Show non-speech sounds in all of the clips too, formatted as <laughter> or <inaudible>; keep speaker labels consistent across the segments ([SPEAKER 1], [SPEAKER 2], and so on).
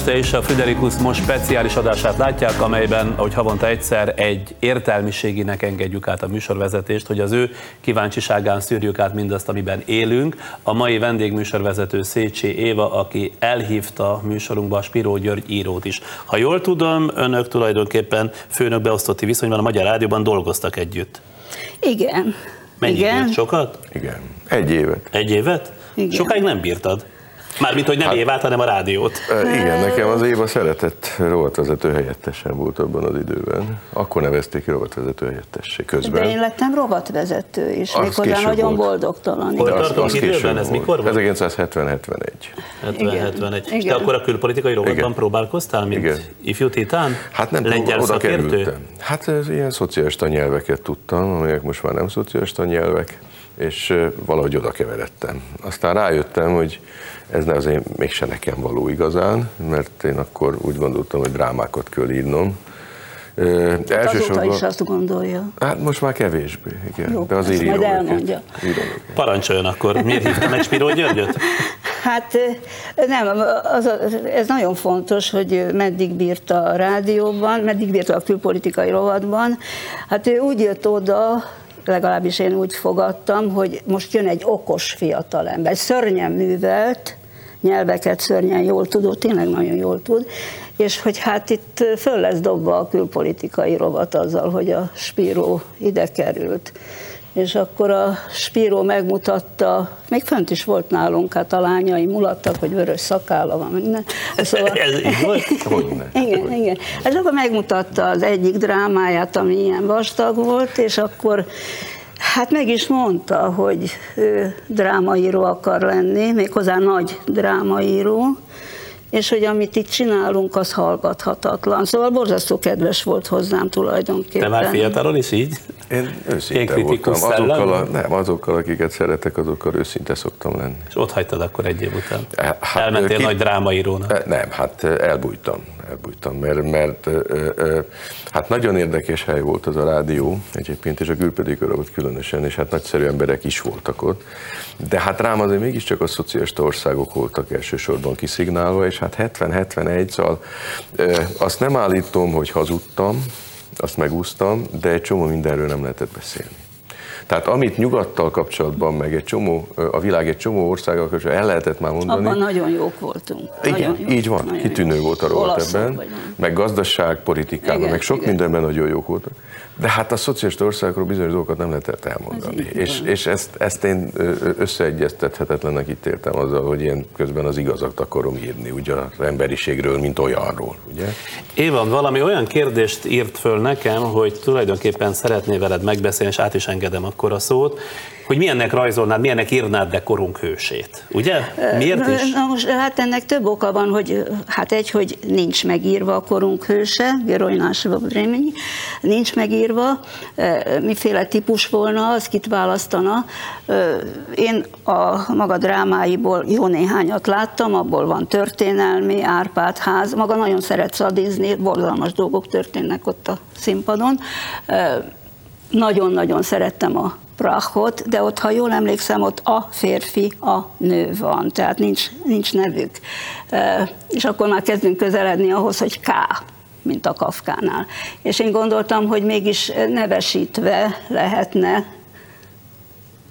[SPEAKER 1] este is a Friderikus most speciális adását látják, amelyben, ahogy havonta egyszer, egy értelmiséginek engedjük át a műsorvezetést, hogy az ő kíváncsiságán szűrjük át mindazt, amiben élünk. A mai vendégműsorvezető Szécsi Éva, aki elhívta műsorunkba a Spiró György írót is. Ha jól tudom, önök tulajdonképpen főnök beosztotti viszonyban a Magyar Rádióban dolgoztak együtt.
[SPEAKER 2] Igen.
[SPEAKER 1] Mennyi
[SPEAKER 2] Igen.
[SPEAKER 1] Sokat?
[SPEAKER 3] Igen. Egy évet.
[SPEAKER 1] Egy évet?
[SPEAKER 2] Igen.
[SPEAKER 1] Sokáig nem bírtad. Mármint, hogy nem hát, Évát, hanem a rádiót.
[SPEAKER 3] Igen, nekem az Éva szeretett rovatvezető helyettesen volt abban az időben. Akkor nevezték ki rovatvezető helyettessé közben.
[SPEAKER 2] De én lettem rovatvezető is, méghozzá nagyon
[SPEAKER 3] volt.
[SPEAKER 2] boldogtalan.
[SPEAKER 1] Hol tartunk időben? Ez mikor volt?
[SPEAKER 3] 1970-71.
[SPEAKER 1] 70-71. És te
[SPEAKER 2] Igen.
[SPEAKER 1] akkor a külpolitikai rovatban próbálkoztál, mint
[SPEAKER 3] Igen.
[SPEAKER 1] ifjú titán?
[SPEAKER 3] Hát nem
[SPEAKER 1] Lengyel
[SPEAKER 3] oda
[SPEAKER 1] szakértő?
[SPEAKER 3] kerültem. Hát ez ilyen szocialista nyelveket tudtam, amelyek most már nem szocialista nyelvek, és valahogy oda keveredtem. Aztán rájöttem, hogy ez ne azért mégse nekem való igazán, mert én akkor úgy gondoltam, hogy drámákat kell írnom.
[SPEAKER 2] Hát Azóta is azt gondolja.
[SPEAKER 3] Hát most már kevésbé, igen.
[SPEAKER 2] Jó,
[SPEAKER 3] de azért
[SPEAKER 2] ezt majd
[SPEAKER 3] írom
[SPEAKER 2] elmondja.
[SPEAKER 3] Írom.
[SPEAKER 1] Parancsoljon akkor. Miért hívta meg Spiró Györgyöt?
[SPEAKER 2] Hát nem, az, ez nagyon fontos, hogy meddig bírta a rádióban, meddig bírta a külpolitikai rovatban. Hát ő úgy jött oda, legalábbis én úgy fogadtam, hogy most jön egy okos fiatalember, szörnyen művelt, nyelveket szörnyen jól tudó, tényleg nagyon jól tud, és hogy hát itt föl lesz dobva a külpolitikai rovat azzal, hogy a Spíró ide került. És akkor a Spíró megmutatta, még fönt is volt nálunk, hát a lányai mulattak, hogy vörös szakálla van, minden. Szóval,
[SPEAKER 1] Ez így volt? <laughs>
[SPEAKER 2] Igen, igen. És akkor megmutatta az egyik drámáját, ami ilyen vastag volt, és akkor hát meg is mondta, hogy ő drámaíró akar lenni, méghozzá nagy drámaíró, és hogy amit itt csinálunk, az hallgathatatlan. Szóval borzasztó kedves volt hozzám tulajdonképpen.
[SPEAKER 1] Te már fiatalon is így?
[SPEAKER 3] Én őszinte voltam. Azokkal, a,
[SPEAKER 1] szellem?
[SPEAKER 3] nem, azokkal, akiket szeretek, azokkal őszinte szoktam lenni.
[SPEAKER 1] És ott hagytad akkor egy év után.
[SPEAKER 3] Hát,
[SPEAKER 1] Elmentél
[SPEAKER 3] ki-
[SPEAKER 1] nagy drámaírónak.
[SPEAKER 3] E, Nem, hát elbújtam, elbújtam, mert, mert hát nagyon érdekes hely volt az a rádió egyébként, és a külpedékör volt különösen, és hát nagyszerű emberek is voltak ott, de hát rám azért mégiscsak a szocialista országok voltak elsősorban kiszignálva, és hát 70-71, szóval ö, azt nem állítom, hogy hazudtam, azt megúsztam, de egy csomó mindenről nem lehetett beszélni. Tehát amit nyugattal kapcsolatban, meg egy csomó, a világ egy csomó országgal kapcsolatban el lehetett már mondani,
[SPEAKER 2] Abban nagyon jók voltunk.
[SPEAKER 3] igen,
[SPEAKER 2] nagyon jók,
[SPEAKER 3] így van,
[SPEAKER 2] nagyon
[SPEAKER 3] kitűnő
[SPEAKER 2] jók.
[SPEAKER 3] volt a rovat ebben, meg gazdaságpolitikában,
[SPEAKER 2] Igen,
[SPEAKER 3] meg sok
[SPEAKER 2] igen.
[SPEAKER 3] mindenben nagyon jók voltak. De hát a szocialista országokról bizonyos dolgokat nem lehetett elmondani.
[SPEAKER 2] Így
[SPEAKER 3] És, és ezt, ezt én összeegyeztethetetlennek ítéltem azzal, hogy én közben az igazat akarom írni, ugye az emberiségről, mint olyanról, ugye?
[SPEAKER 1] Évan, valami olyan kérdést írt föl nekem, hogy tulajdonképpen szeretné veled megbeszélni, és át is engedem akkor a szót, hogy milyennek rajzolnád, milyennek írnád de korunk hősét, ugye? Miért is?
[SPEAKER 2] Na, most, hát ennek több oka van, hogy hát egy, hogy nincs megírva a korunk hőse, Geroj Násiba nincs megírva, e, miféle típus volna, az kit választana. E, én a maga drámáiból jó néhányat láttam, abból van történelmi, Árpád ház, maga nagyon szeret szadizni, borzalmas dolgok történnek ott a színpadon. E, nagyon-nagyon szerettem a Prachot, de ott, ha jól emlékszem, ott a férfi, a nő van, tehát nincs, nincs nevük. És akkor már kezdünk közeledni ahhoz, hogy K, mint a Kafkánál. És én gondoltam, hogy mégis nevesítve lehetne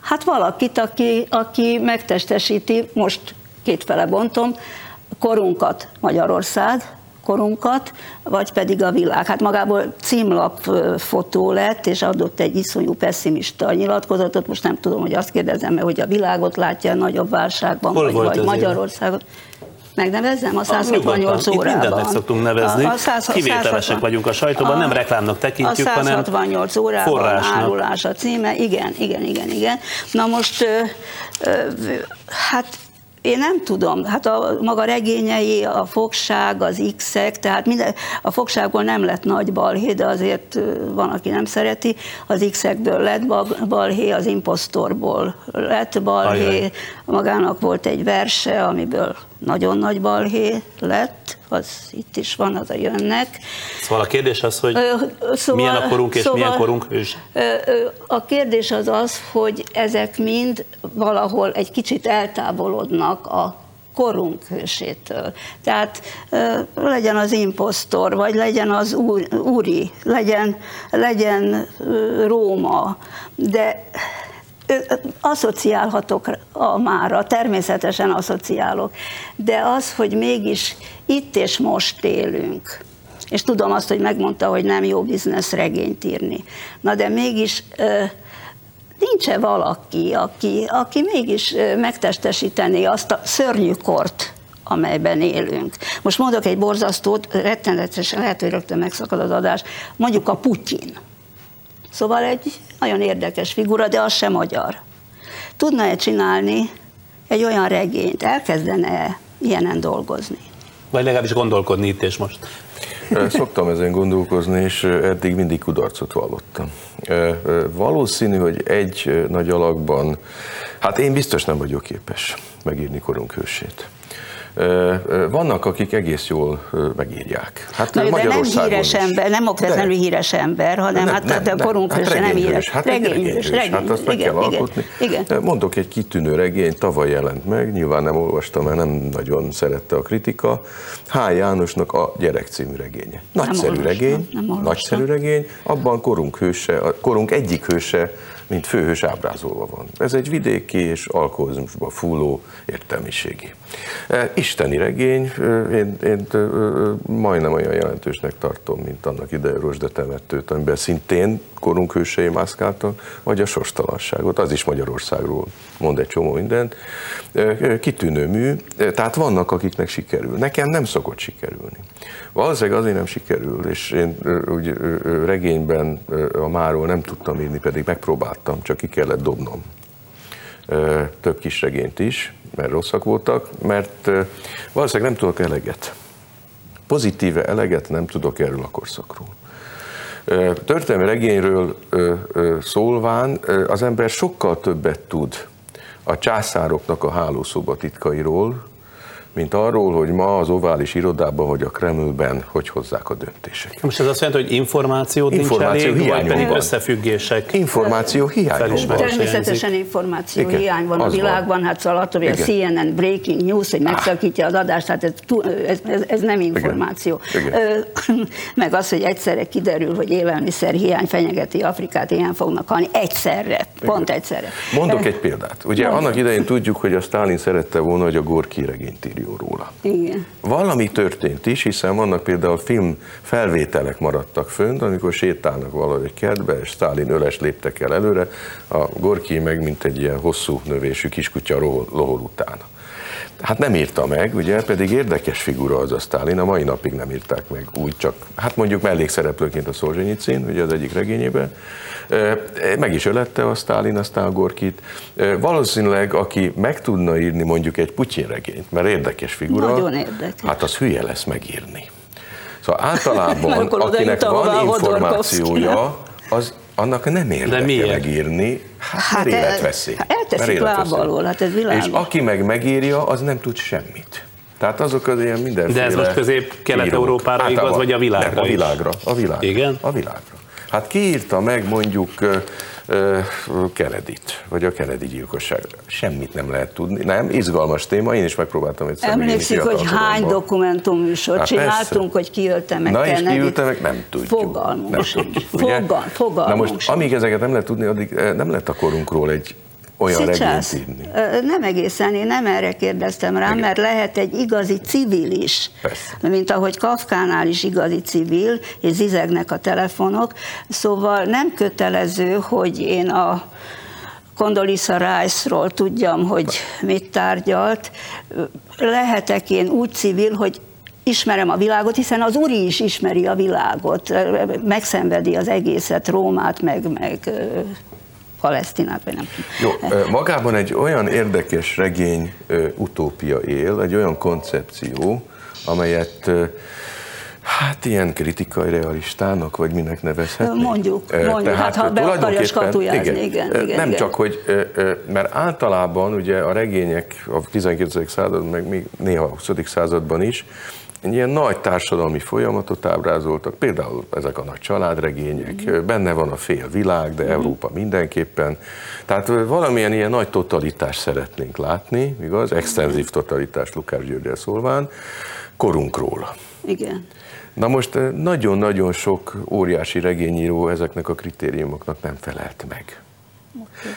[SPEAKER 2] Hát valakit, aki, aki megtestesíti, most kétfele bontom, korunkat Magyarország, korunkat, vagy pedig a világ. Hát magából címlap fotó lett, és adott egy iszonyú pessimista nyilatkozatot. Most nem tudom, hogy azt kérdezem -e, hogy a világot látja a nagyobb válságban,
[SPEAKER 1] Hol
[SPEAKER 2] vagy, vagy Magyarországot. Megnevezzem a
[SPEAKER 1] Ah,
[SPEAKER 2] 168
[SPEAKER 1] nyugodtan. Itt
[SPEAKER 2] órában.
[SPEAKER 1] mindent meg szoktunk nevezni.
[SPEAKER 2] A- a 100
[SPEAKER 1] Kivételesek
[SPEAKER 2] 160
[SPEAKER 1] vagyunk a sajtóban, nem reklámnak tekintjük,
[SPEAKER 2] a
[SPEAKER 1] hanem
[SPEAKER 2] 168 órában
[SPEAKER 1] forrásnak.
[SPEAKER 2] árulás a címe, igen, igen, igen, igen. Na most, ö, ö, hát én nem tudom, hát a maga regényei, a fogság, az X-ek, tehát minden, a fogságból nem lett nagy balhé, de azért van, aki nem szereti, az X-ekből lett ba- balhé, az impostorból lett balhé,
[SPEAKER 1] Ajaj.
[SPEAKER 2] magának volt egy verse, amiből nagyon nagy balhé lett, az itt is van, az a jönnek.
[SPEAKER 1] Szóval a kérdés az, hogy
[SPEAKER 2] szóval-
[SPEAKER 1] milyen a korunk és
[SPEAKER 2] szóval-
[SPEAKER 1] milyen korunk
[SPEAKER 2] ö, A kérdés az az, hogy ezek mind valahol egy kicsit eltávolodnak a korunk hősétől. Tehát legyen az impostor, vagy legyen az úri, legyen, legyen Róma, de asszociálhatok a mára, természetesen asszociálok, de az, hogy mégis itt és most élünk, és tudom azt, hogy megmondta, hogy nem jó biznisz regényt írni. Na de mégis nincs-e valaki, aki, aki mégis megtestesítené azt a szörnyű kort, amelyben élünk. Most mondok egy borzasztót, rettenetesen, lehet, hogy rögtön megszakad az adás, mondjuk a Putyin. Szóval egy nagyon érdekes figura, de az sem magyar. Tudna-e csinálni egy olyan regényt, elkezdene ilyenen dolgozni?
[SPEAKER 1] Vagy legalábbis gondolkodni itt és most.
[SPEAKER 3] Szoktam ezen gondolkozni, és eddig mindig kudarcot vallottam. Valószínű, hogy egy nagy alakban, hát én biztos nem vagyok képes megírni korunk hősét. Vannak, akik egész jól megírják.
[SPEAKER 2] Hát Na, de nem híres is. ember, nem okvetlenül híres ember, hanem nem, hát, nem, hát a korunk hát nem híres.
[SPEAKER 3] Hát regényhős, regény, hát azt meg igen, kell igen, alkotni. Igen. Mondok egy kitűnő regény, tavaly jelent meg, nyilván nem olvastam, mert nem nagyon szerette a kritika. H. Jánosnak a Gyerek című regénye. Nagyszerű nem regény, nem, nem nagyszerű regény, abban korunk hőse, korunk egyik hőse mint főhős ábrázolva van. Ez egy vidéki és alkoholizmusba fúló értelmiségi. E, isteni regény, e, én, én e, majdnem olyan jelentősnek tartom, mint annak ideje Rosda temetőt, amiben szintén korunk hősei mászkáltak, vagy a sorstalanságot, az is Magyarországról mond egy csomó mindent. Kitűnő mű, tehát vannak, akiknek sikerül. Nekem nem szokott sikerülni. Valószínűleg azért nem sikerül, és én úgy regényben a máról nem tudtam írni, pedig megpróbáltam, csak ki kellett dobnom. Több kis regényt is, mert rosszak voltak, mert valószínűleg nem tudok eleget. Pozitíve eleget nem tudok erről a korszakról. Történelmi regényről szólván az ember sokkal többet tud a császároknak a hálószoba titkairól, mint arról, hogy ma az ovális irodában vagy a Kremlben hogy hozzák a döntéseket.
[SPEAKER 1] Most ez azt jelenti, hogy információ, információ nincs elég, vagy pedig van. összefüggések?
[SPEAKER 3] Információ hiány van.
[SPEAKER 2] Természetesen információ Igen, hiány van a világban, van. hát szóval attól, hogy a CNN breaking news, hogy megszakítja az adást, hát ez, ez, ez, ez nem információ. Igen. Igen. <laughs> Meg az, hogy egyszerre kiderül, hogy élelmiszer hiány fenyegeti Afrikát, ilyen fognak halni, egyszerre, pont Igen. egyszerre.
[SPEAKER 3] Mondok egy példát. Ugye Mondjuk. annak idején tudjuk, hogy a Stalin szerette volna, hogy a Gorki regényt írja írjon róla.
[SPEAKER 2] Igen.
[SPEAKER 3] Valami történt is, hiszen vannak például film felvételek maradtak fönt, amikor sétálnak valahogy kertbe, és Stalin öles léptek el előre, a Gorki meg mint egy ilyen hosszú növésű kiskutya lohol utána. Hát nem írta meg, ugye, pedig érdekes figura az a Sztálin, a mai napig nem írták meg úgy, csak, hát mondjuk mellékszereplőként a Szolzsenyicin, ugye az egyik regényében. Meg is ölette a Sztálin, aztán a Gorkit. Valószínűleg, aki meg tudna írni mondjuk egy Putyin regényt, mert érdekes figura,
[SPEAKER 2] Nagyon érdekes.
[SPEAKER 3] hát az hülye lesz megírni. Szóval <laughs> általában, akinek van információja, az annak nem érdeke megírni, hát, hát mert életveszély. Hát
[SPEAKER 2] elteszik lábalól, hát ez világos.
[SPEAKER 3] És aki meg megírja, az nem tud semmit. Tehát azok az ilyen mindenféle
[SPEAKER 1] De ez most közép-kelet-európára hát igaz, vagy a világra nem,
[SPEAKER 3] a világra, a világra.
[SPEAKER 1] Igen?
[SPEAKER 3] A világra. Hát ki írta meg mondjuk Kennedy-t, vagy a Kennedy gyilkosság. Semmit nem lehet tudni. Nem, izgalmas téma, én is megpróbáltam egy
[SPEAKER 2] Emlékszik, hogy hány dokumentumműsort hát csináltunk, persze. hogy kiölte meg
[SPEAKER 3] Na és kiölte meg, nem tudjuk.
[SPEAKER 2] Fogalmunk nem tudjuk, Fogal, fogalmunk
[SPEAKER 3] Na most, amíg ezeket nem lehet tudni, addig nem lehet a korunkról egy olyan Szicsász, regényt írni.
[SPEAKER 2] Nem egészen, én nem erre kérdeztem rá, Igen. mert lehet egy igazi civil is, Persze. mint ahogy Kafkánál is igazi civil, és zizegnek a telefonok, szóval nem kötelező, hogy én a Condoleezza Rice-ról tudjam, hogy mit tárgyalt. Lehetek én úgy civil, hogy ismerem a világot, hiszen az Uri is ismeri a világot, megszenvedi az egészet, Rómát, meg, meg Palesztinát, vagy nem
[SPEAKER 3] Jó, magában egy olyan érdekes regény utópia él, egy olyan koncepció, amelyet Hát ilyen kritikai realistának, vagy minek nevezhetnék?
[SPEAKER 2] Mondjuk, mondjuk, Tehát, hát ha be akarja skatujázni, igen,
[SPEAKER 3] igen, igen. Nem igen. csak, hogy, mert általában ugye a regények a 19. században, meg még néha a 20. században is, egy ilyen nagy társadalmi folyamatot ábrázoltak, például ezek a nagy családregények, benne van a fél világ, de Európa mindenképpen. Tehát valamilyen ilyen nagy totalitást szeretnénk látni, igaz? Extenzív totalitást Lukás Györgyel szólván, korunkról.
[SPEAKER 2] Igen.
[SPEAKER 3] Na most nagyon-nagyon sok óriási regényíró ezeknek a kritériumoknak nem felelt meg.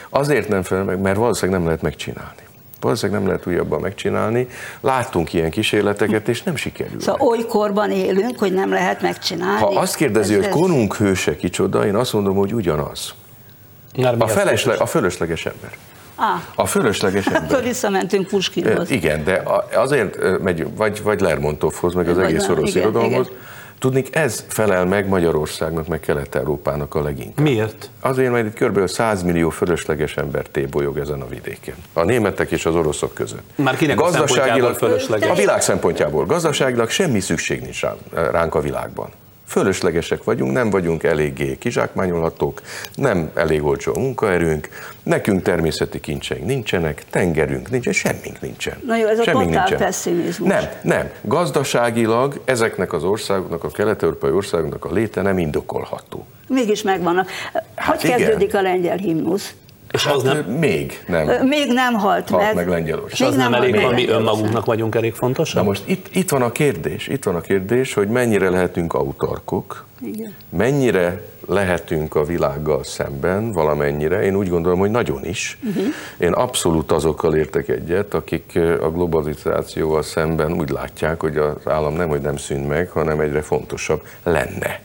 [SPEAKER 3] Azért nem felel meg, mert valószínűleg nem lehet megcsinálni. Valószínűleg nem lehet újabban megcsinálni. Láttunk ilyen kísérleteket, és nem sikerül.
[SPEAKER 2] Szóval oly korban élünk, hogy nem lehet megcsinálni.
[SPEAKER 3] Ha azt kérdezi,
[SPEAKER 2] Ez-
[SPEAKER 3] hogy korunk hőse kicsoda, én azt mondom, hogy ugyanaz. A,
[SPEAKER 1] az
[SPEAKER 3] felesle, a fölösleges ember. A fölösleges
[SPEAKER 2] akkor
[SPEAKER 3] ember.
[SPEAKER 2] visszamentünk
[SPEAKER 3] Ö,
[SPEAKER 2] Puskinhoz.
[SPEAKER 3] Igen, de azért megyünk, vagy, vagy Lermontovhoz, meg az
[SPEAKER 2] Vagy
[SPEAKER 3] egész orosz irodalomhoz.
[SPEAKER 2] igen.
[SPEAKER 3] Tudnik, ez felel meg Magyarországnak, meg Kelet-Európának a leginkább.
[SPEAKER 1] Miért?
[SPEAKER 3] Azért, mert itt kb. 100 millió fölösleges ember tébolyog ezen a vidéken. A németek és az oroszok között.
[SPEAKER 1] Már kinek a szempontjából fölösleges?
[SPEAKER 3] A világ szempontjából. Gazdaságilag semmi szükség nincs rá- ránk a világban. Fölöslegesek vagyunk, nem vagyunk eléggé kizsákmányolhatók, nem elég olcsó a munkaerőnk, nekünk természeti kincseink nincsenek, tengerünk nincsen, semmink nincsen.
[SPEAKER 2] Na jó, ez a
[SPEAKER 3] Semmink
[SPEAKER 2] totál pessimizmus.
[SPEAKER 3] Nem, nem. Gazdaságilag ezeknek az országoknak, a kelet-európai országoknak a léte nem indokolható.
[SPEAKER 2] Mégis megvannak.
[SPEAKER 3] Hát
[SPEAKER 2] hogy
[SPEAKER 3] igen.
[SPEAKER 2] kezdődik a lengyel himnusz?
[SPEAKER 1] És az nem,
[SPEAKER 3] Még nem.
[SPEAKER 2] Még nem halt,
[SPEAKER 3] Halt
[SPEAKER 2] meg.
[SPEAKER 3] meg Lengyelország.
[SPEAKER 1] és az nem
[SPEAKER 2] halt
[SPEAKER 1] elég,
[SPEAKER 2] meg
[SPEAKER 1] ha mi önmagunknak vagyunk elég
[SPEAKER 3] Na
[SPEAKER 1] fontosak?
[SPEAKER 3] most itt, itt van a kérdés, itt van a kérdés, hogy mennyire lehetünk autarkok,
[SPEAKER 2] Igen.
[SPEAKER 3] mennyire lehetünk a világgal szemben, valamennyire. Én úgy gondolom, hogy nagyon is. Uh-huh. Én abszolút azokkal értek egyet, akik a globalizációval szemben úgy látják, hogy az állam nem, hogy nem szűn meg, hanem egyre fontosabb lenne.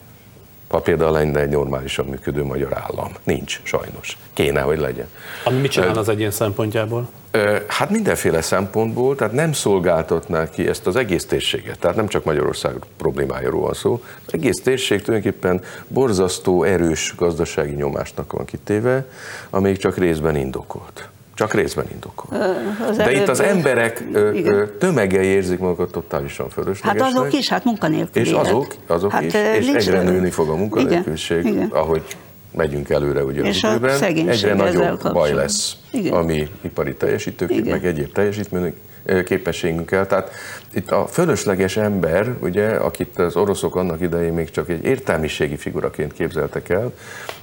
[SPEAKER 3] Ha például lenne egy normálisan működő magyar állam. Nincs, sajnos. Kéne, hogy legyen.
[SPEAKER 1] Ami mit csinál az egyén szempontjából?
[SPEAKER 3] Hát mindenféle szempontból, tehát nem szolgáltatná ki ezt az egész térséget, tehát nem csak Magyarország problémájáról van szó, az egész térség tulajdonképpen borzasztó erős gazdasági nyomásnak van kitéve, amelyik csak részben indokolt. Csak részben indokolt. De itt az emberek
[SPEAKER 2] Igen.
[SPEAKER 3] tömegei érzik magukat totálisan
[SPEAKER 2] Hát
[SPEAKER 3] fölöslegesnek.
[SPEAKER 2] azok is, hát munkanélküliek.
[SPEAKER 3] És azok, azok
[SPEAKER 2] hát,
[SPEAKER 3] is, és
[SPEAKER 2] nincs-
[SPEAKER 3] egyre nőni fog a munkanélküliség,
[SPEAKER 2] Igen, igen.
[SPEAKER 3] ahogy megyünk előre ugye
[SPEAKER 2] És a
[SPEAKER 3] időben, egyre nagyobb baj lesz
[SPEAKER 2] Igen.
[SPEAKER 3] a mi ipari teljesítők, meg egyéb teljesítményünk ö, képességünkkel. Tehát itt a fölösleges ember, ugye, akit az oroszok annak idején még csak egy értelmiségi figuraként képzeltek el,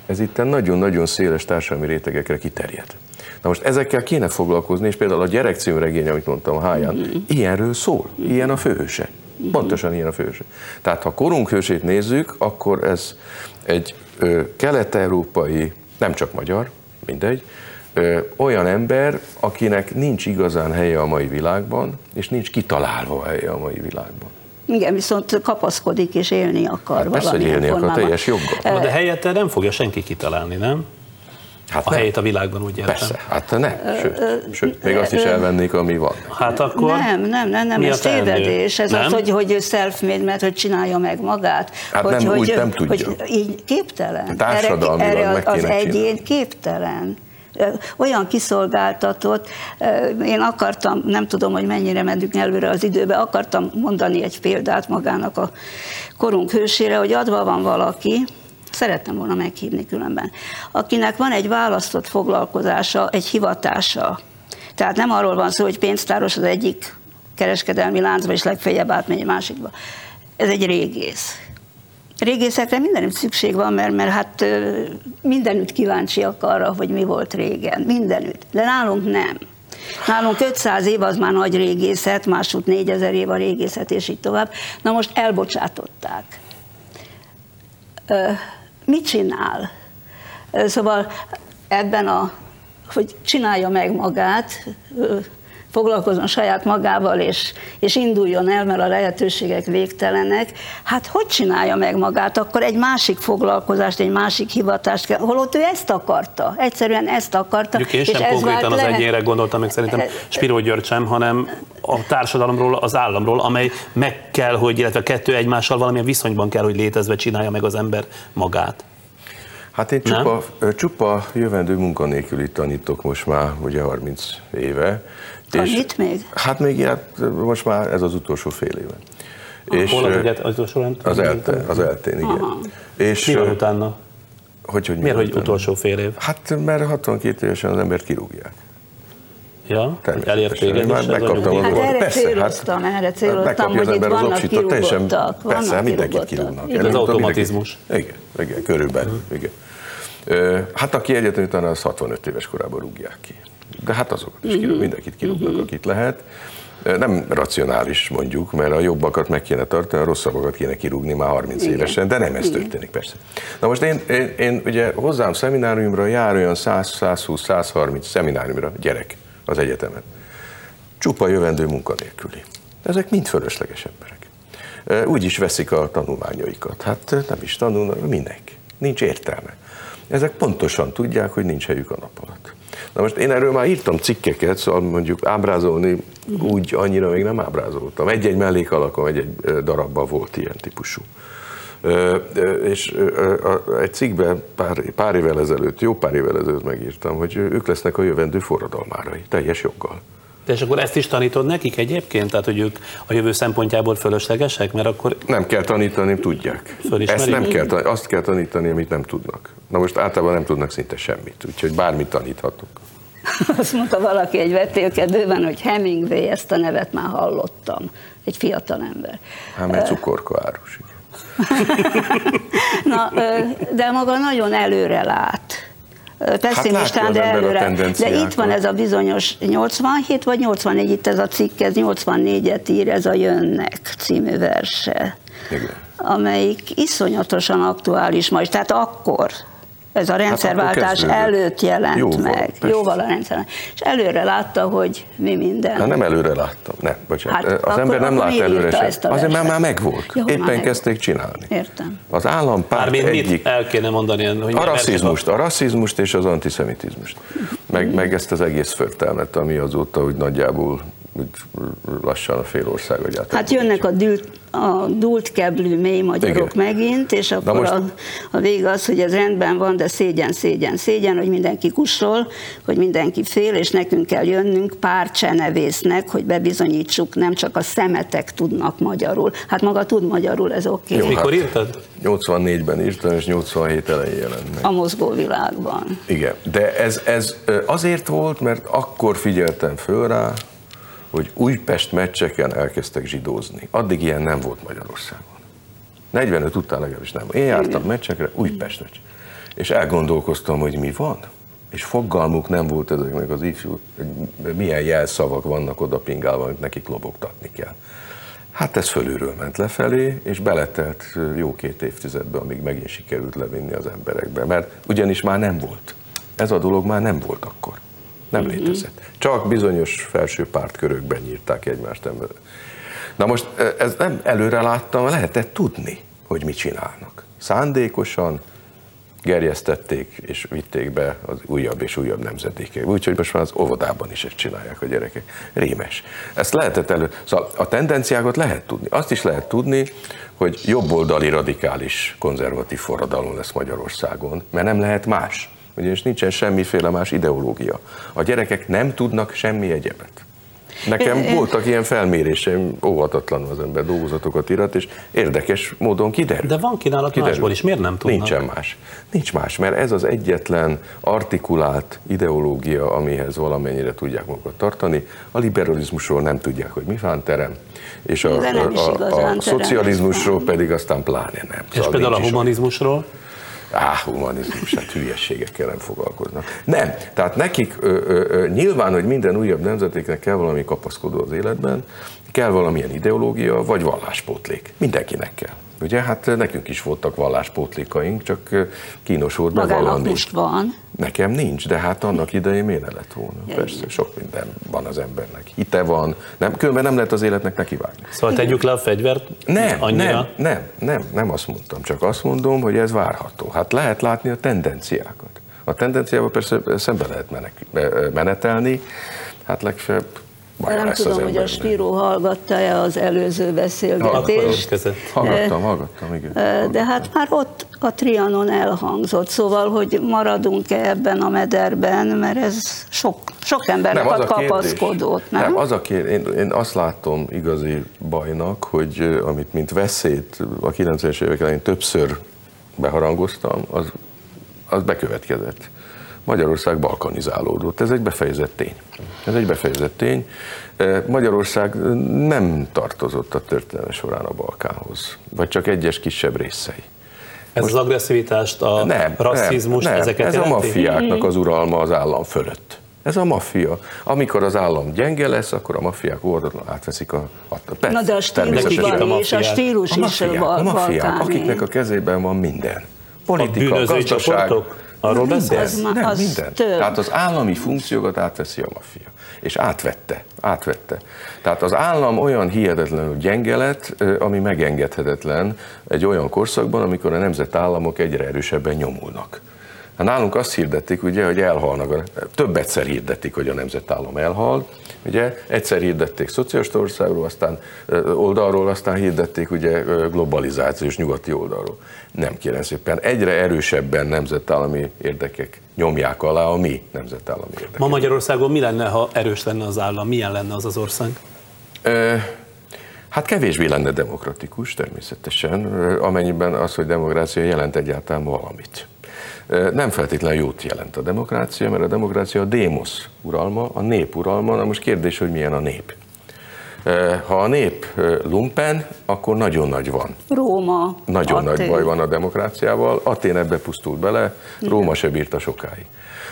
[SPEAKER 3] ez itt nagyon-nagyon széles társadalmi rétegekre kiterjed. Na most ezekkel kéne foglalkozni, és például a gyerek című regény, amit mondtam a háján,
[SPEAKER 2] Mhm.
[SPEAKER 3] ilyenről szól, ilyen a főhőse. Pontosan ilyen a főhőse. Tehát ha korunk hősét nézzük, akkor ez egy ö, kelet-európai, nem csak magyar, mindegy, ö, olyan ember, akinek nincs igazán helye a mai világban, és nincs kitalálva a helye a mai világban.
[SPEAKER 2] Igen, viszont kapaszkodik és élni akar
[SPEAKER 3] Hát persze, hogy élni akar,
[SPEAKER 2] formában.
[SPEAKER 3] teljes joggal.
[SPEAKER 1] Na de helyette nem fogja senki kitalálni, nem?
[SPEAKER 3] Hát
[SPEAKER 1] A
[SPEAKER 3] nem.
[SPEAKER 1] helyét a világban úgy értem.
[SPEAKER 3] Persze, hát nem, sőt, sőt, még azt is elvennék, ami van.
[SPEAKER 1] Hát akkor
[SPEAKER 2] Nem, nem, nem, nem,
[SPEAKER 1] mi a
[SPEAKER 2] ez tévedés. Ez
[SPEAKER 1] nem?
[SPEAKER 2] az, hogy, hogy self-made, mert hogy csinálja meg magát.
[SPEAKER 3] Hát
[SPEAKER 2] hogy,
[SPEAKER 3] nem,
[SPEAKER 2] hogy,
[SPEAKER 3] úgy nem tudja.
[SPEAKER 2] Hogy így képtelen.
[SPEAKER 3] Társadalmilag
[SPEAKER 2] erre,
[SPEAKER 3] meg
[SPEAKER 2] erre az
[SPEAKER 3] csinálni.
[SPEAKER 2] egyén képtelen. Olyan kiszolgáltatott, én akartam, nem tudom, hogy mennyire mentünk előre az időbe, akartam mondani egy példát magának a korunk hősére, hogy adva van valaki, szerettem volna meghívni különben, akinek van egy választott foglalkozása, egy hivatása. Tehát nem arról van szó, hogy pénztáros az egyik kereskedelmi láncba, és legfeljebb átmegy egy másikba. Ez egy régész. Régészekre mindenütt szükség van, mert, mert hát mindenütt kíváncsiak arra, hogy mi volt régen. Mindenütt. De nálunk nem. Nálunk 500 év az már nagy régészet, másút 4000 év a régészet, és így tovább. Na most elbocsátották. Ö, mit csinál? Szóval ebben a, hogy csinálja meg magát, foglalkozzon saját magával, és, és induljon el, mert a lehetőségek végtelenek, hát hogy csinálja meg magát? Akkor egy másik foglalkozást, egy másik hivatást kell, holott ő ezt akarta, egyszerűen ezt akarta.
[SPEAKER 1] Mondjuk én sem
[SPEAKER 2] ez
[SPEAKER 1] konkrétan az
[SPEAKER 2] lehet-
[SPEAKER 1] egyénre gondoltam, meg szerintem Spiró György sem, hanem a társadalomról, az államról, amely meg kell, hogy, illetve a kettő egymással valamilyen viszonyban kell, hogy létezve csinálja meg az ember magát.
[SPEAKER 3] Hát én csupa, csupa jövendő munkanélkülit tanítok most már ugye 30 éve.
[SPEAKER 2] Tanít még?
[SPEAKER 3] Hát még ilyen, most már ez az utolsó fél éve. És
[SPEAKER 1] Hol az egyet, az utolsó rend?
[SPEAKER 3] az ELTE, az eltén, igen. És
[SPEAKER 1] Mi van utána?
[SPEAKER 3] hogy, hogy mi
[SPEAKER 1] Miért, hogy
[SPEAKER 3] utána?
[SPEAKER 1] utolsó fél év?
[SPEAKER 3] Hát mert 62 évesen az embert kirúgják.
[SPEAKER 1] Ja,
[SPEAKER 3] Természetesen.
[SPEAKER 1] elért téged
[SPEAKER 3] Én már
[SPEAKER 1] is
[SPEAKER 3] megkaptam az
[SPEAKER 2] Hát erre
[SPEAKER 3] Persze,
[SPEAKER 2] céloztam, erre céloztam,
[SPEAKER 3] az
[SPEAKER 2] hogy itt
[SPEAKER 3] ember az
[SPEAKER 2] vannak
[SPEAKER 3] oksit, teljesen-
[SPEAKER 2] kirúgottak,
[SPEAKER 3] Persze,
[SPEAKER 2] vannak
[SPEAKER 3] mindenkit
[SPEAKER 2] kirúgottak.
[SPEAKER 3] kirúgnak.
[SPEAKER 2] Igen.
[SPEAKER 1] Ez
[SPEAKER 3] Előbb-utóbb
[SPEAKER 1] automatizmus.
[SPEAKER 3] mindenkit- Igen, igen, körülbelül. Igen. Ö, Hát aki egyetemi tanár, az 65 éves korában rúgják ki. De hát azokat is kirúg, mindenkit kirúgnak, akit lehet. Nem racionális mondjuk, mert a jobbakat meg kéne tartani, a rosszabbakat kéne kirúgni már 30
[SPEAKER 2] Igen.
[SPEAKER 3] évesen, de nem ez történik persze. Na most én, én, én ugye hozzám szemináriumra jár olyan 100, 120, 130 szemináriumra gyerek az egyetemen. Csupa jövendő munkanélküli. Ezek mind fölösleges emberek. Úgy is veszik a tanulmányaikat. Hát nem is tanulnak, minek? Nincs értelme. Ezek pontosan tudják, hogy nincs helyük a nap alatt. Na most én erről már írtam cikkeket, szóval mondjuk ábrázolni úgy annyira még nem ábrázoltam. Egy-egy mellékalakom, egy-egy darabban volt ilyen típusú. És egy cikkben pár, pár évvel ezelőtt, jó pár évvel ezelőtt megírtam, hogy ők lesznek a jövendő forradalmárai, teljes joggal.
[SPEAKER 1] De és akkor ezt is tanítod nekik egyébként? Tehát, hogy ők a jövő szempontjából fölöslegesek? Mert akkor
[SPEAKER 3] Nem kell tanítani, tudják. Ezt nem kell, tanítani, azt kell tanítani, amit nem tudnak. Na most általában nem tudnak szinte semmit, úgyhogy bármit taníthatok. <laughs>
[SPEAKER 2] Azt mondta valaki egy vetélkedőben, hogy Hemingway, ezt a nevet már hallottam. Egy fiatal ember.
[SPEAKER 3] Hát mert cukorka árus. igen. <laughs>
[SPEAKER 2] Na, de maga nagyon előre lát. Pessimistán,
[SPEAKER 3] látja
[SPEAKER 2] de előre. De itt van ez a bizonyos 87 vagy 84, itt ez a cikk, ez 84-et ír, ez a Jönnek című verse,
[SPEAKER 3] Igen.
[SPEAKER 2] amelyik iszonyatosan aktuális ma is. Tehát akkor, ez a rendszerváltás
[SPEAKER 3] Hát
[SPEAKER 2] előtt jelent
[SPEAKER 3] Jóval,
[SPEAKER 2] meg.
[SPEAKER 3] persze.
[SPEAKER 2] Jóval a rendszer. És előre látta, hogy mi minden.
[SPEAKER 3] Na nem előre láttam, nem, bocsánat.
[SPEAKER 2] Hát
[SPEAKER 3] az
[SPEAKER 2] akkor-
[SPEAKER 3] ember nem lát előre sem.
[SPEAKER 2] ezt a
[SPEAKER 3] Azért már, már megvolt.
[SPEAKER 2] Jó, már
[SPEAKER 3] Éppen
[SPEAKER 2] megvolt.
[SPEAKER 3] kezdték csinálni.
[SPEAKER 2] Értem.
[SPEAKER 3] Az állampárt
[SPEAKER 1] Mármint mit
[SPEAKER 3] egyik...
[SPEAKER 1] el kéne mondani, hogy
[SPEAKER 3] A rasszizmust, a rasszizmust és az antiszemitizmust. Meg, meg ezt az egész förtelmet, ami azóta úgy nagyjából lassan a fél ország agyát.
[SPEAKER 2] Hát jönnek a, dült, a dult keblű mély magyarok
[SPEAKER 3] Igen.
[SPEAKER 2] megint, és akkor
[SPEAKER 3] most-
[SPEAKER 2] a, a vége az, hogy ez rendben van, de szégyen, szégyen, szégyen, hogy mindenki kussol, hogy mindenki fél, és nekünk kell jönnünk pár csenevésznek, hogy bebizonyítsuk, nem csak a szemetek tudnak magyarul. Hát maga tud magyarul, ez oké.
[SPEAKER 3] Jó,
[SPEAKER 2] Okay.
[SPEAKER 1] Mikor
[SPEAKER 3] hát-
[SPEAKER 1] írtad?
[SPEAKER 3] 84-ben írtam, és 87 elején jelent meg.
[SPEAKER 2] A mozgó világban.
[SPEAKER 3] Igen, de ez, ez azért volt, mert akkor figyeltem föl rá, hogy Újpest meccseken elkezdtek zsidózni. Addig ilyen nem volt Magyarországon. 45 után legalábbis nem. Én jártam meccsekre, Újpest meccs. És elgondolkoztam, hogy mi van. És fogalmuk nem volt ezeknek az ifjú, hogy milyen jelszavak vannak oda pingálva, amit nekik lobogtatni kell. Hát ez fölülről ment lefelé, és beletelt jó két évtizedbe, amíg megint sikerült levinni az emberekbe. Mert ugyanis már nem volt. Ez a dolog már nem volt akkor. Nem létezett. Csak bizonyos felső pártkörökben nyírták egymást ember. Na most ez nem előre láttam, lehetett tudni, hogy mit csinálnak. Szándékosan gerjesztették és vitték be az újabb és újabb nemzedékek. Úgyhogy most már az óvodában is ezt csinálják a gyerekek. Rémes. Ezt lehetett elő. Szóval a tendenciákat lehet tudni. Azt is lehet tudni, hogy jobboldali radikális konzervatív forradalom lesz Magyarországon, mert nem lehet más. Ugyanis nincsen semmiféle más ideológia. A gyerekek nem tudnak semmi egyebet. Nekem
[SPEAKER 2] én-
[SPEAKER 3] voltak ilyen felméréseim, óvatatlanul az ember dolgozatokat írat, és érdekes módon kiderül.
[SPEAKER 1] De van kínálat
[SPEAKER 3] Kiderül.
[SPEAKER 1] másból is, miért nem tudnak?
[SPEAKER 3] Nincsen más. Nincs más, mert ez az egyetlen artikulált ideológia, amihez valamennyire tudják magukat tartani. A liberalizmusról nem tudják, hogy mi van terem, és a, a,
[SPEAKER 2] igazán
[SPEAKER 3] a,
[SPEAKER 2] terem.
[SPEAKER 3] szocializmusról pedig aztán pláne nem.
[SPEAKER 1] És például a humanizmusról?
[SPEAKER 3] Á, humanizmus, hát hülyeségekkel nem foglalkoznak. Nem, tehát nekik ö, ö, nyilván, hogy minden újabb nemzetéknek kell valami kapaszkodó az életben, kell valamilyen ideológia, vagy valláspótlék. Mindenkinek kell. Ugye, hát nekünk is voltak valláspótlékaink, csak kínos volt bevallani.
[SPEAKER 2] most van.
[SPEAKER 3] Nekem nincs, de hát annak idején miért ne lett volna?
[SPEAKER 2] Ja,
[SPEAKER 3] Persze,
[SPEAKER 2] igen.
[SPEAKER 3] sok minden van az embernek. Hite van, nem, különben nem lehet az életnek nekivágni.
[SPEAKER 1] Szóval tegyük le a fegyvert?
[SPEAKER 3] Nem,
[SPEAKER 1] Annyira?
[SPEAKER 3] nem, nem, nem, nem azt mondtam, csak azt mondom, hogy ez várható. Hát lehet látni a tendenciákat. A tendenciával persze szembe lehet menek, menetelni, hát legfeljebb baja
[SPEAKER 2] Nem tudom, hogy a. Spiro hallgatta-e az előző beszélgetést.
[SPEAKER 3] Hallgattam, hallgattam, igen.
[SPEAKER 2] De hát már ott a Trianon elhangzott, szóval, hogy maradunk-e ebben a mederben, mert ez sok, sok embernek ad kapaszkodót, nem?
[SPEAKER 3] nem az a kérdés. Én, én azt látom igazi bajnak, hogy amit mint veszélyt a 90-es évek elején többször beharangoztam, az, az bekövetkezett. Magyarország balkanizálódott. Ez egy befejezett tény. Ez egy befejezett tény. Magyarország nem tartozott a történelme során a Balkánhoz, vagy csak egyes kisebb részei.
[SPEAKER 1] Ez Most, az agresszivitást, a nem, rasszizmus,
[SPEAKER 3] nem, nem.
[SPEAKER 1] ezeket
[SPEAKER 3] Ez jelenti? a maffiáknak az uralma az állam fölött. Ez a maffia. Amikor az állam gyenge lesz, akkor a maffiák ordatlan átveszik a... a
[SPEAKER 2] perc, Na de a stílus van, és a stílus a
[SPEAKER 3] maffiák,
[SPEAKER 2] is
[SPEAKER 3] a maffiák, akiknek a kezében van minden. Politika, a gazdaság. Csoportok?
[SPEAKER 1] Arról beszélsz?
[SPEAKER 3] Nem, az minden. Több. Tehát az állami funkciókat átveszi a maffia. És átvette, átvette. Tehát az állam olyan hihetetlenül gyenge lett, ami megengedhetetlen egy olyan korszakban, amikor a nemzetállamok egyre erősebben nyomulnak. Hát nálunk azt hirdették, ugye, hogy elhalnak, több egyszer hirdették, hogy a nemzetállam elhal, ugye, egyszer hirdették szocialista országról, aztán oldalról, aztán hirdették ugye globalizációs nyugati oldalról. Nem kérem szépen, egyre erősebben nemzetállami érdekek nyomják alá a mi nemzetállami érdekeket.
[SPEAKER 1] Ma Magyarországon mi lenne, ha erős lenne az állam? Milyen lenne az az ország?
[SPEAKER 3] Hát kevésbé lenne demokratikus természetesen, amennyiben az, hogy demokrácia jelent egyáltalán valamit. Nem feltétlenül jót jelent a demokrácia, mert a demokrácia a démosz uralma, a nép uralma, na most kérdés, hogy milyen a nép. Ha a nép lumpen, akkor nagyon nagy van.
[SPEAKER 2] Róma.
[SPEAKER 3] Nagyon Atén. nagy baj van a demokráciával. Atén ebbe pusztult bele, Róma se bírta sokáig.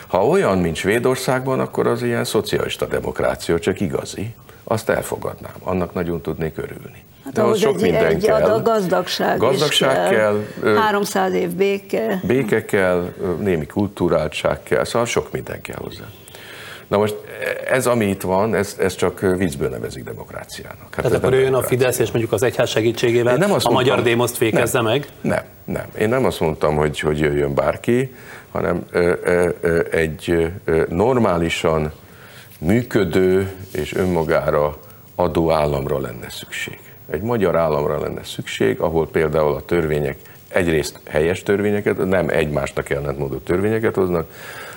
[SPEAKER 3] Ha olyan, mint Svédországban, akkor az ilyen szocialista demokrácia, csak igazi, azt elfogadnám. Annak nagyon tudnék örülni.
[SPEAKER 2] Hát De ahhoz sok egy, minden egy kell. adag gazdagság,
[SPEAKER 3] gazdagság kell,
[SPEAKER 2] kell 300 év béke.
[SPEAKER 3] Béke kell, némi kultúráltság kell, szóval sok minden kell hozzá. Na most ez, ami itt van, ez, ez csak viccből nevezik demokráciának. Hát
[SPEAKER 1] Tehát akkor jön a Fidesz, és mondjuk az egyház segítségével nem azt a mondtam, magyar démoszt fékezze
[SPEAKER 3] nem,
[SPEAKER 1] meg?
[SPEAKER 3] Nem, nem. Én nem azt mondtam, hogy, hogy jöjjön bárki, hanem ö, ö, ö, egy ö, normálisan működő és önmagára adó államra lenne szükség. Egy magyar államra lenne szükség, ahol például a törvények egyrészt helyes törvényeket, nem egymásnak ellentmondó törvényeket hoznak,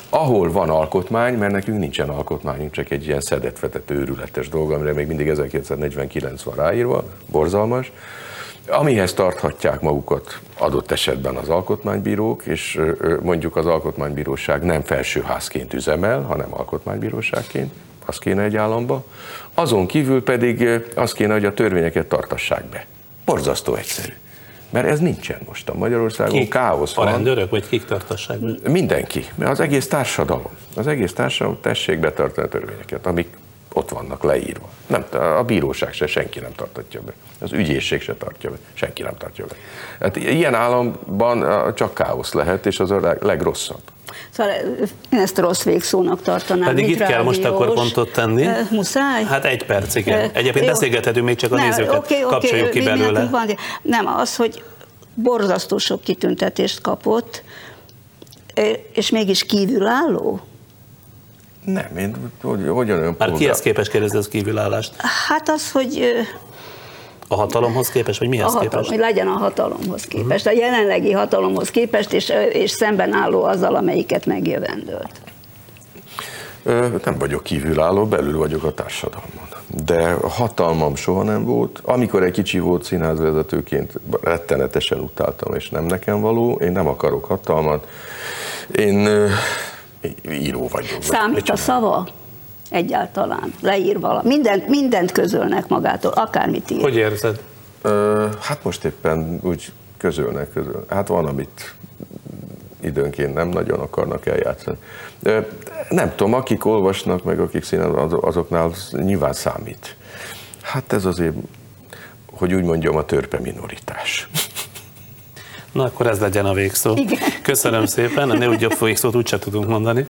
[SPEAKER 3] ahol van alkotmány, mert nekünk nincsen alkotmányunk, csak egy ilyen szedetvetett őrületes dolog, amire még mindig 1949 van ráírva, borzalmas, amihez tarthatják magukat adott esetben az alkotmánybírók, és mondjuk az alkotmánybíróság nem felsőházként üzemel, hanem alkotmánybíróságként, az kéne egy államba. Azon kívül pedig az kéne, hogy a törvényeket tartassák be. Borzasztó egyszerű. Mert ez nincsen most a Magyarországon, kik? káosz van.
[SPEAKER 1] A rendőrök, vagy kik tartassák be?
[SPEAKER 3] Mindenki, mert az egész társadalom. Az egész társadalom tessék betartani a törvényeket, amik ott vannak leírva. Nem, a bíróság se, senki nem tartatja be. Az ügyészség se tartja be, senki nem tartja be. Hát ilyen államban csak káosz lehet, és az a legrosszabb.
[SPEAKER 2] Szóval én ezt rossz végszónak tartanám.
[SPEAKER 1] Pedig itt kell most akkor pontot tenni.
[SPEAKER 2] Uh, muszáj?
[SPEAKER 1] Hát egy perc, igen. Egyébként uh, beszélgethetünk, még csak a nem, nézőket okay, okay, kapcsoljuk ki belőle. Van,
[SPEAKER 2] nem, az, hogy borzasztó sok kitüntetést kapott, és mégis kívülálló.
[SPEAKER 3] Nem, én hogy, hogyan ön
[SPEAKER 1] Már kihez képes kérdezni az kívülállást?
[SPEAKER 2] Hát az, hogy
[SPEAKER 1] a hatalomhoz képest, vagy mihez
[SPEAKER 2] a hatalom,
[SPEAKER 1] képest?
[SPEAKER 2] Hogy legyen a hatalomhoz képest, uh-huh. a jelenlegi hatalomhoz képest, és, és szemben álló azzal, amelyiket megjövendőlt.
[SPEAKER 3] Nem vagyok kívülálló, belül vagyok a társadalmon. De a hatalmam soha nem volt. Amikor egy kicsi volt színházvezetőként, rettenetesen utáltam, és nem nekem való. Én nem akarok hatalmat. Én író vagyok.
[SPEAKER 2] Számít a szava? egyáltalán leír valami. Mindent, mindent közölnek magától, akármit ír.
[SPEAKER 1] Hogy érzed?
[SPEAKER 3] Ö, hát most éppen úgy közölnek, közölnek. Hát van, amit időnként nem nagyon akarnak eljátszani. Ö, nem tudom, akik olvasnak, meg akik színen, azoknál nyilván számít. Hát ez azért, hogy úgy mondjam, a törpe minoritás.
[SPEAKER 1] Na akkor ez legyen a végszó. Igen. Köszönöm szépen, a ne úgy jobb végszót úgyse tudunk mondani.